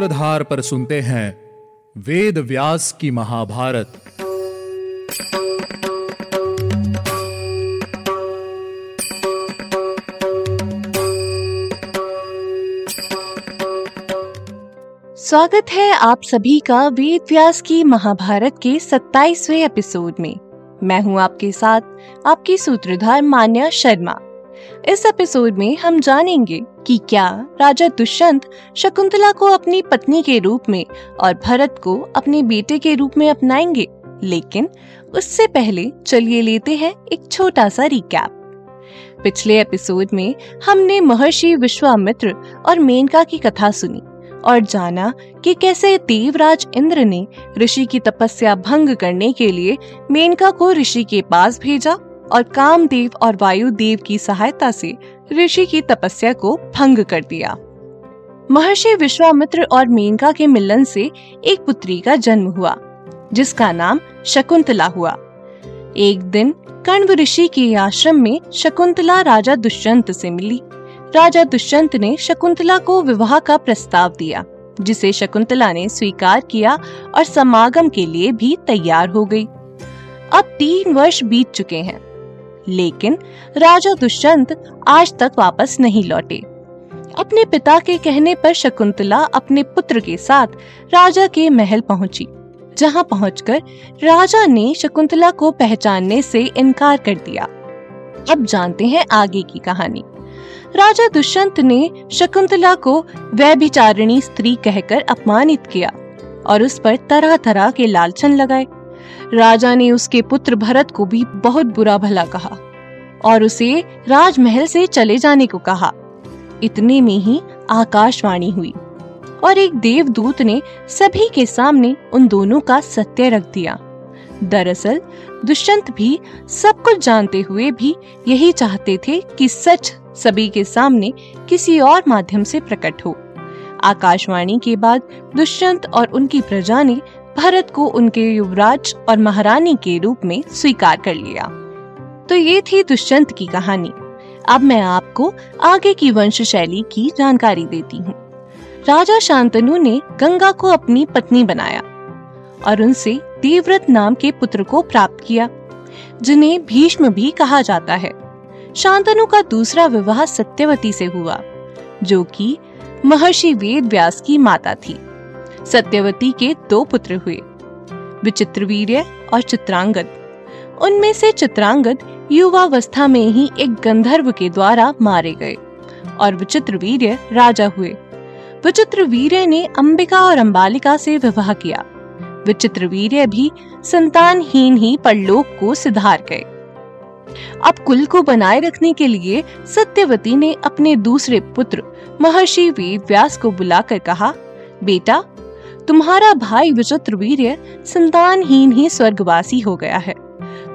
सूत्रधार पर सुनते हैं वेद व्यास की महाभारत। स्वागत है आप सभी का वेद व्यास की महाभारत के 27वें एपिसोड में। मैं हूँ आपके साथ आपकी सूत्रधार मान्या शर्मा। इस एपिसोड में हम जानेंगे कि क्या राजा दुष्यंत शकुंतला को अपनी पत्नी के रूप में और भरत को अपने बेटे के रूप में अपनाएँगे। लेकिन उससे पहले चलिए लेते हैं एक छोटा सा रिकैप पिछले एपिसोड में हमने महर्षि विश्वामित्र और मेनका की कथा सुनी और जाना कि कैसे देवराज इंद्र ने ऋषि की तपस्या भंग करने के लिए मेनका को ऋषि के पास भेजा और कामदेव और वायुदेव की सहायता से ऋषि की तपस्या को भंग कर दिया। महर्षि विश्वामित्र और मेनका के मिलन से एक पुत्री का जन्म हुआ, जिसका नाम शकुंतला हुआ। एक दिन कण्व ऋषि के आश्रम में शकुंतला राजा दुष्यंत से मिली। राजा दुष्यंत ने शकुंतला को विवाह का प्रस्ताव दिया, जिसे शकुंतला ने स्वीकार किया और समागम के लिए भी तैयार हो गई। अब तीन वर्ष बीत चुके हैं। लेकिन राजा दुष्यंत आज तक वापस नहीं लौटे। अपने पिता के कहने पर शकुंतला अपने पुत्र के साथ राजा के महल पहुँची, जहाँ पहुंचकर राजा ने शकुंतला को पहचानने से इनकार कर दिया। अब जानते हैं आगे की कहानी। राजा दुष्यंत ने शकुंतला को वैभिचारिणी स्त्री कहकर अपमानित किया और उस पर तरह तरह के लालचन लगाए। राजा ने उसके पुत्र भरत को भी बहुत बुरा भला कहा और उसे राजमहल से चले जाने को कहा। इतने में ही आकाशवाणी हुई और एक देवदूत ने सभी के सामने उन दोनों का सत्य रख दिया। दरअसल दुष्यंत भी सब कुछ जानते हुए भी यही चाहते थे कि सच सभी के सामने किसी और माध्यम से प्रकट हो। आकाशवाणी के बाद दुष्यंत और उनकी प्रजा ने भरत को उनके युवराज और महारानी के रूप में स्वीकार कर लिया। तो ये थी दुष्यंत की कहानी। अब मैं आपको आगे की वंश शैली की जानकारी देती हूँ। राजा शांतनु ने गंगा को अपनी पत्नी बनाया और उनसे देवव्रत नाम के पुत्र को प्राप्त किया, जिन्हें भीष्म भी कहा जाता है। शांतनु का दूसरा विवाह सत्यवती से हुआ, जो कि महर्षि वेद व्यास की माता थी। सत्यवती के दो पुत्र हुए, विचित्रवीर्य और चित्रांगद। उनमें से चित्रांगद युवावस्था में ही एक गंधर्व के द्वारा मारे गए और विचित्र वीर्य राजा हुए। विचित्र वीर्य ने अंबिका और अंबालिका से विवाह किया। विचित्र वीर्य भी संतानहीन ही परलोक को सिधार गए। अब कुल को बनाए रखने के लिए सत्यवती ने अपने दूसरे पुत्र महर्षि वेद व्यास को बुलाकर कहा, बेटा तुम्हारा भाई विचित्र वीर्य संतानहीन ही स्वर्गवासी हो गया है।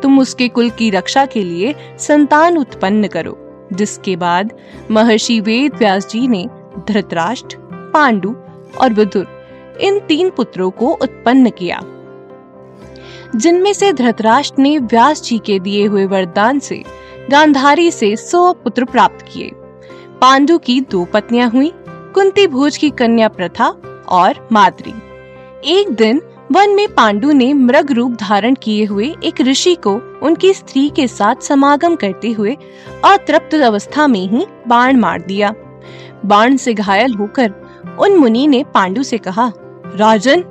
तुम उसके कुल की रक्षा के लिए संतान उत्पन्न करो, जिसके बाद महर्षि वेद व्यास जी ने धृतराष्ट्र, पांडु और विदुर, इन तीन पुत्रों को उत्पन्न किया। जिनमें से धृतराष्ट्र ने व्यास जी के दिए हुए वरदान से गांधारी से सौ पुत्र प्राप्त किए। पांडु की दो पत्नियाँ हुई, कुंती भोज की कन्या प्रथा और माद्री। एक दिन वन में पांडु ने मृग रूप धारण किए हुए एक ऋषि को उनकी स्त्री के साथ समागम करते हुए अतृप्त अवस्था में ही बाण मार दिया। बाण से घायल होकर उन मुनि ने पांडु से कहा, राजन,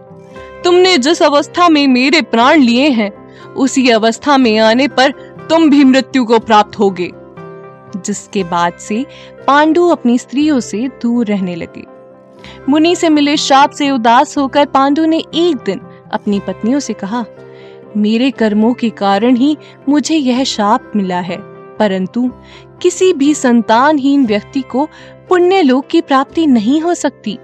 तुमने जिस अवस्था में मेरे प्राण लिए हैं, उसी अवस्था में आने पर तुम भी मृत्यु को प्राप्त होगे जिसके बाद से पांडु अपनी स्त्रियों से दूर रहने लगे। मुनि से मिले शाप से उदास होकर पांडु ने एक दिन अपनी पत्नियों से कहा, मेरे कर्मों के कारण ही मुझे यह शाप मिला है, परंतु किसी भी संतानहीन व्यक्ति को पुण्य लोक की प्राप्ति नहीं हो सकती।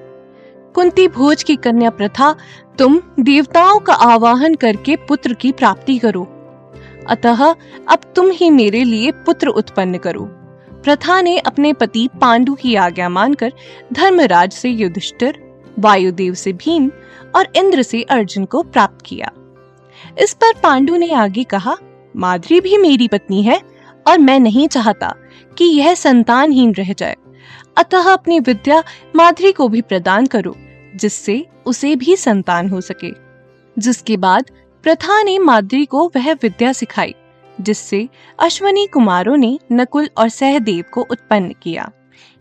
कुंती भोज की कन्या प्रथा, तुम देवताओं का आवाहन करके पुत्र की प्राप्ति करो। अतः अब तुम ही मेरे लिए पुत्र उत्पन्न करो। प्रथा ने अपने पति पांडु की आज्ञा मानकर धर्मराज से युधिष्ठिर, वायुदेव से भीम और इंद्र से अर्जुन को प्राप्त किया। इस पर पांडु ने आगे कहा, माधुरी भी मेरी पत्नी है और मैं नहीं चाहता कि यह संतानहीन रह जाए। अतः अपनी विद्या माधुरी को भी प्रदान करो, जिससे उसे भी संतान हो सके। जिसके बाद प्रथा ने माधुरी को वह विद्या सिखाई। जिससे अश्वनी कुमारों ने नकुल और सहदेव को उत्पन्न किया।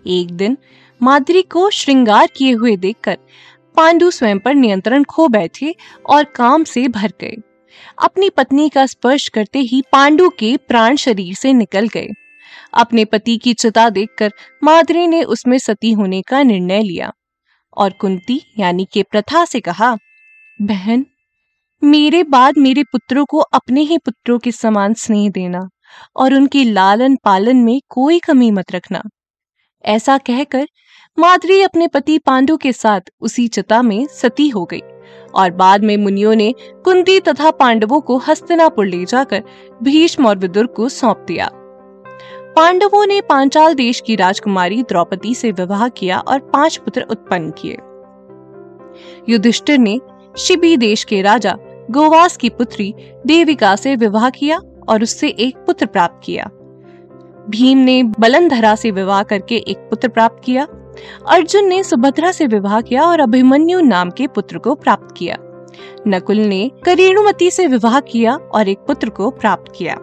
एक दिन माद्री को श्रृंगार किए हुए देखकर पांडु स्वयं पर नियंत्रण खो बैठे और काम से भर गए। अपनी पत्नी का स्पर्श करते ही पांडु के प्राण शरीर से निकल गए। अपने पति की चिता देखकर माद्री ने उसमें सती होने का निर्णय लिया और कुंती यानी के प्रथा से कहा, बहन मेरे बाद मेरे पुत्रों को अपने ही पुत्रों के समान स्नेह देना और उनके लालन पालन में कोई कमी मत रखना। ऐसा कहकर माद्री अपने पति पांडु के साथ उसी चिता में सती हो गई और बाद में मुनियों ने कुंती तथा पांडवों को हस्तिनापुर ले जाकर भीष्म और विदुर को सौंप दिया। पांडवों ने पांचाल देश की राजकुमारी द्रौपदी से विवाह किया और पाँच पुत्र उत्पन्न किए। युधिष्ठिर ने शिबी देश के राजा गोवास की पुत्री देविका से विवाह किया और उससे एक पुत्र प्राप्त किया। भीम ने बलंधरा से विवाह करके एक पुत्र प्राप्त किया। अर्जुन ने सुभद्रा से विवाह किया और अभिमन्यु नाम के पुत्र को प्राप्त किया। नकुल ने करीणुमती से विवाह किया और एक पुत्र को प्राप्त किया।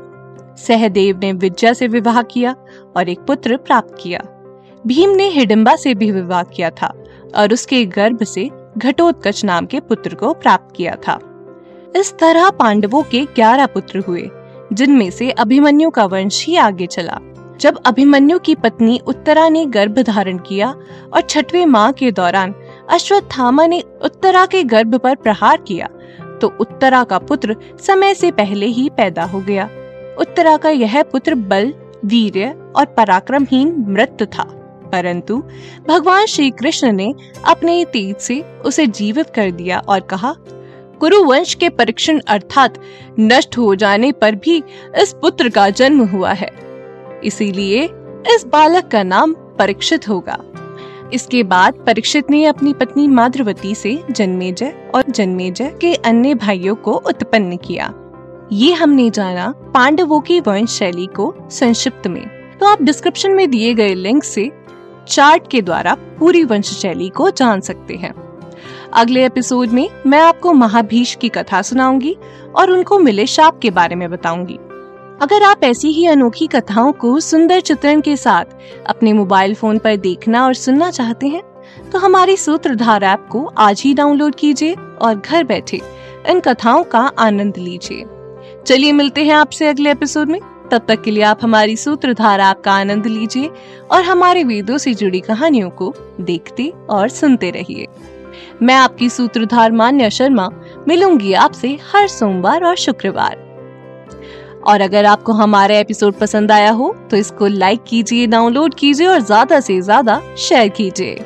सहदेव ने विद्या से विवाह किया और एक पुत्र प्राप्त किया। भीम ने हिडम्बा से भी विवाह किया था और उसके गर्भ से घटोत्कच नाम के पुत्र को प्राप्त किया था। इस तरह पांडवों के ग्यारह पुत्र हुए, जिनमें से अभिमन्यु का वंश ही आगे चला। जब अभिमन्यु की पत्नी उत्तरा ने गर्भ धारण किया और छठवे माह के दौरान अश्वत्थामा ने उत्तरा के गर्भ पर प्रहार किया तो उत्तरा का पुत्र समय से पहले ही पैदा हो गया। उत्तरा का यह पुत्र बल, वीर्य और पराक्रमहीन मृत था, परंतु भगवान श्री कृष्ण ने अपने तेज से उसे जीवित कर दिया और कहा कुरुवंश के परीक्षण अर्थात नष्ट हो जाने पर भी इस पुत्र का जन्म हुआ है। इसीलिए इस बालक का नाम परीक्षित होगा। इसके बाद परीक्षित ने अपनी पत्नी माद्रवती से जन्मेजय और जन्मेजय के अन्य भाइयों को उत्पन्न किया। ये हमने जाना पांडवों की वंश शैली को संक्षिप्त में। तो आप डिस्क्रिप्शन में दिए गए लिंक से चार्ट के द्वारा पूरी वंश शैली को जान सकते हैं। अगले एपिसोड में मैं आपको महाभीष की कथा सुनाऊँगी और उनको मिले शाप के बारे में बताऊँगी। अगर आप ऐसी ही अनोखी कथाओं को सुंदर चित्रण के साथ अपने मोबाइल फ़ोन पर देखना और सुनना चाहते हैं तो हमारी सूत्रधार ऐप को आज ही डाउनलोड कीजिए और घर बैठे इन कथाओं का आनंद लीजिए। चलिए मिलते हैं आपसे अगले एपिसोड में। तब तक के लिए आप हमारी सूत्रधार ऐप का आनंद लीजिए और हमारे वेदों से जुड़ी कहानियों को देखते और सुनते रहिए। मैं आपकी सूत्रधार मान्या शर्मा, मिलूँगी आपसे हर सोमवार और शुक्रवार। और अगर आपको हमारा एपिसोड पसंद आया हो तो इसको लाइक कीजिए, डाउनलोड कीजिए और ज़्यादा से ज़्यादा शेयर कीजिए।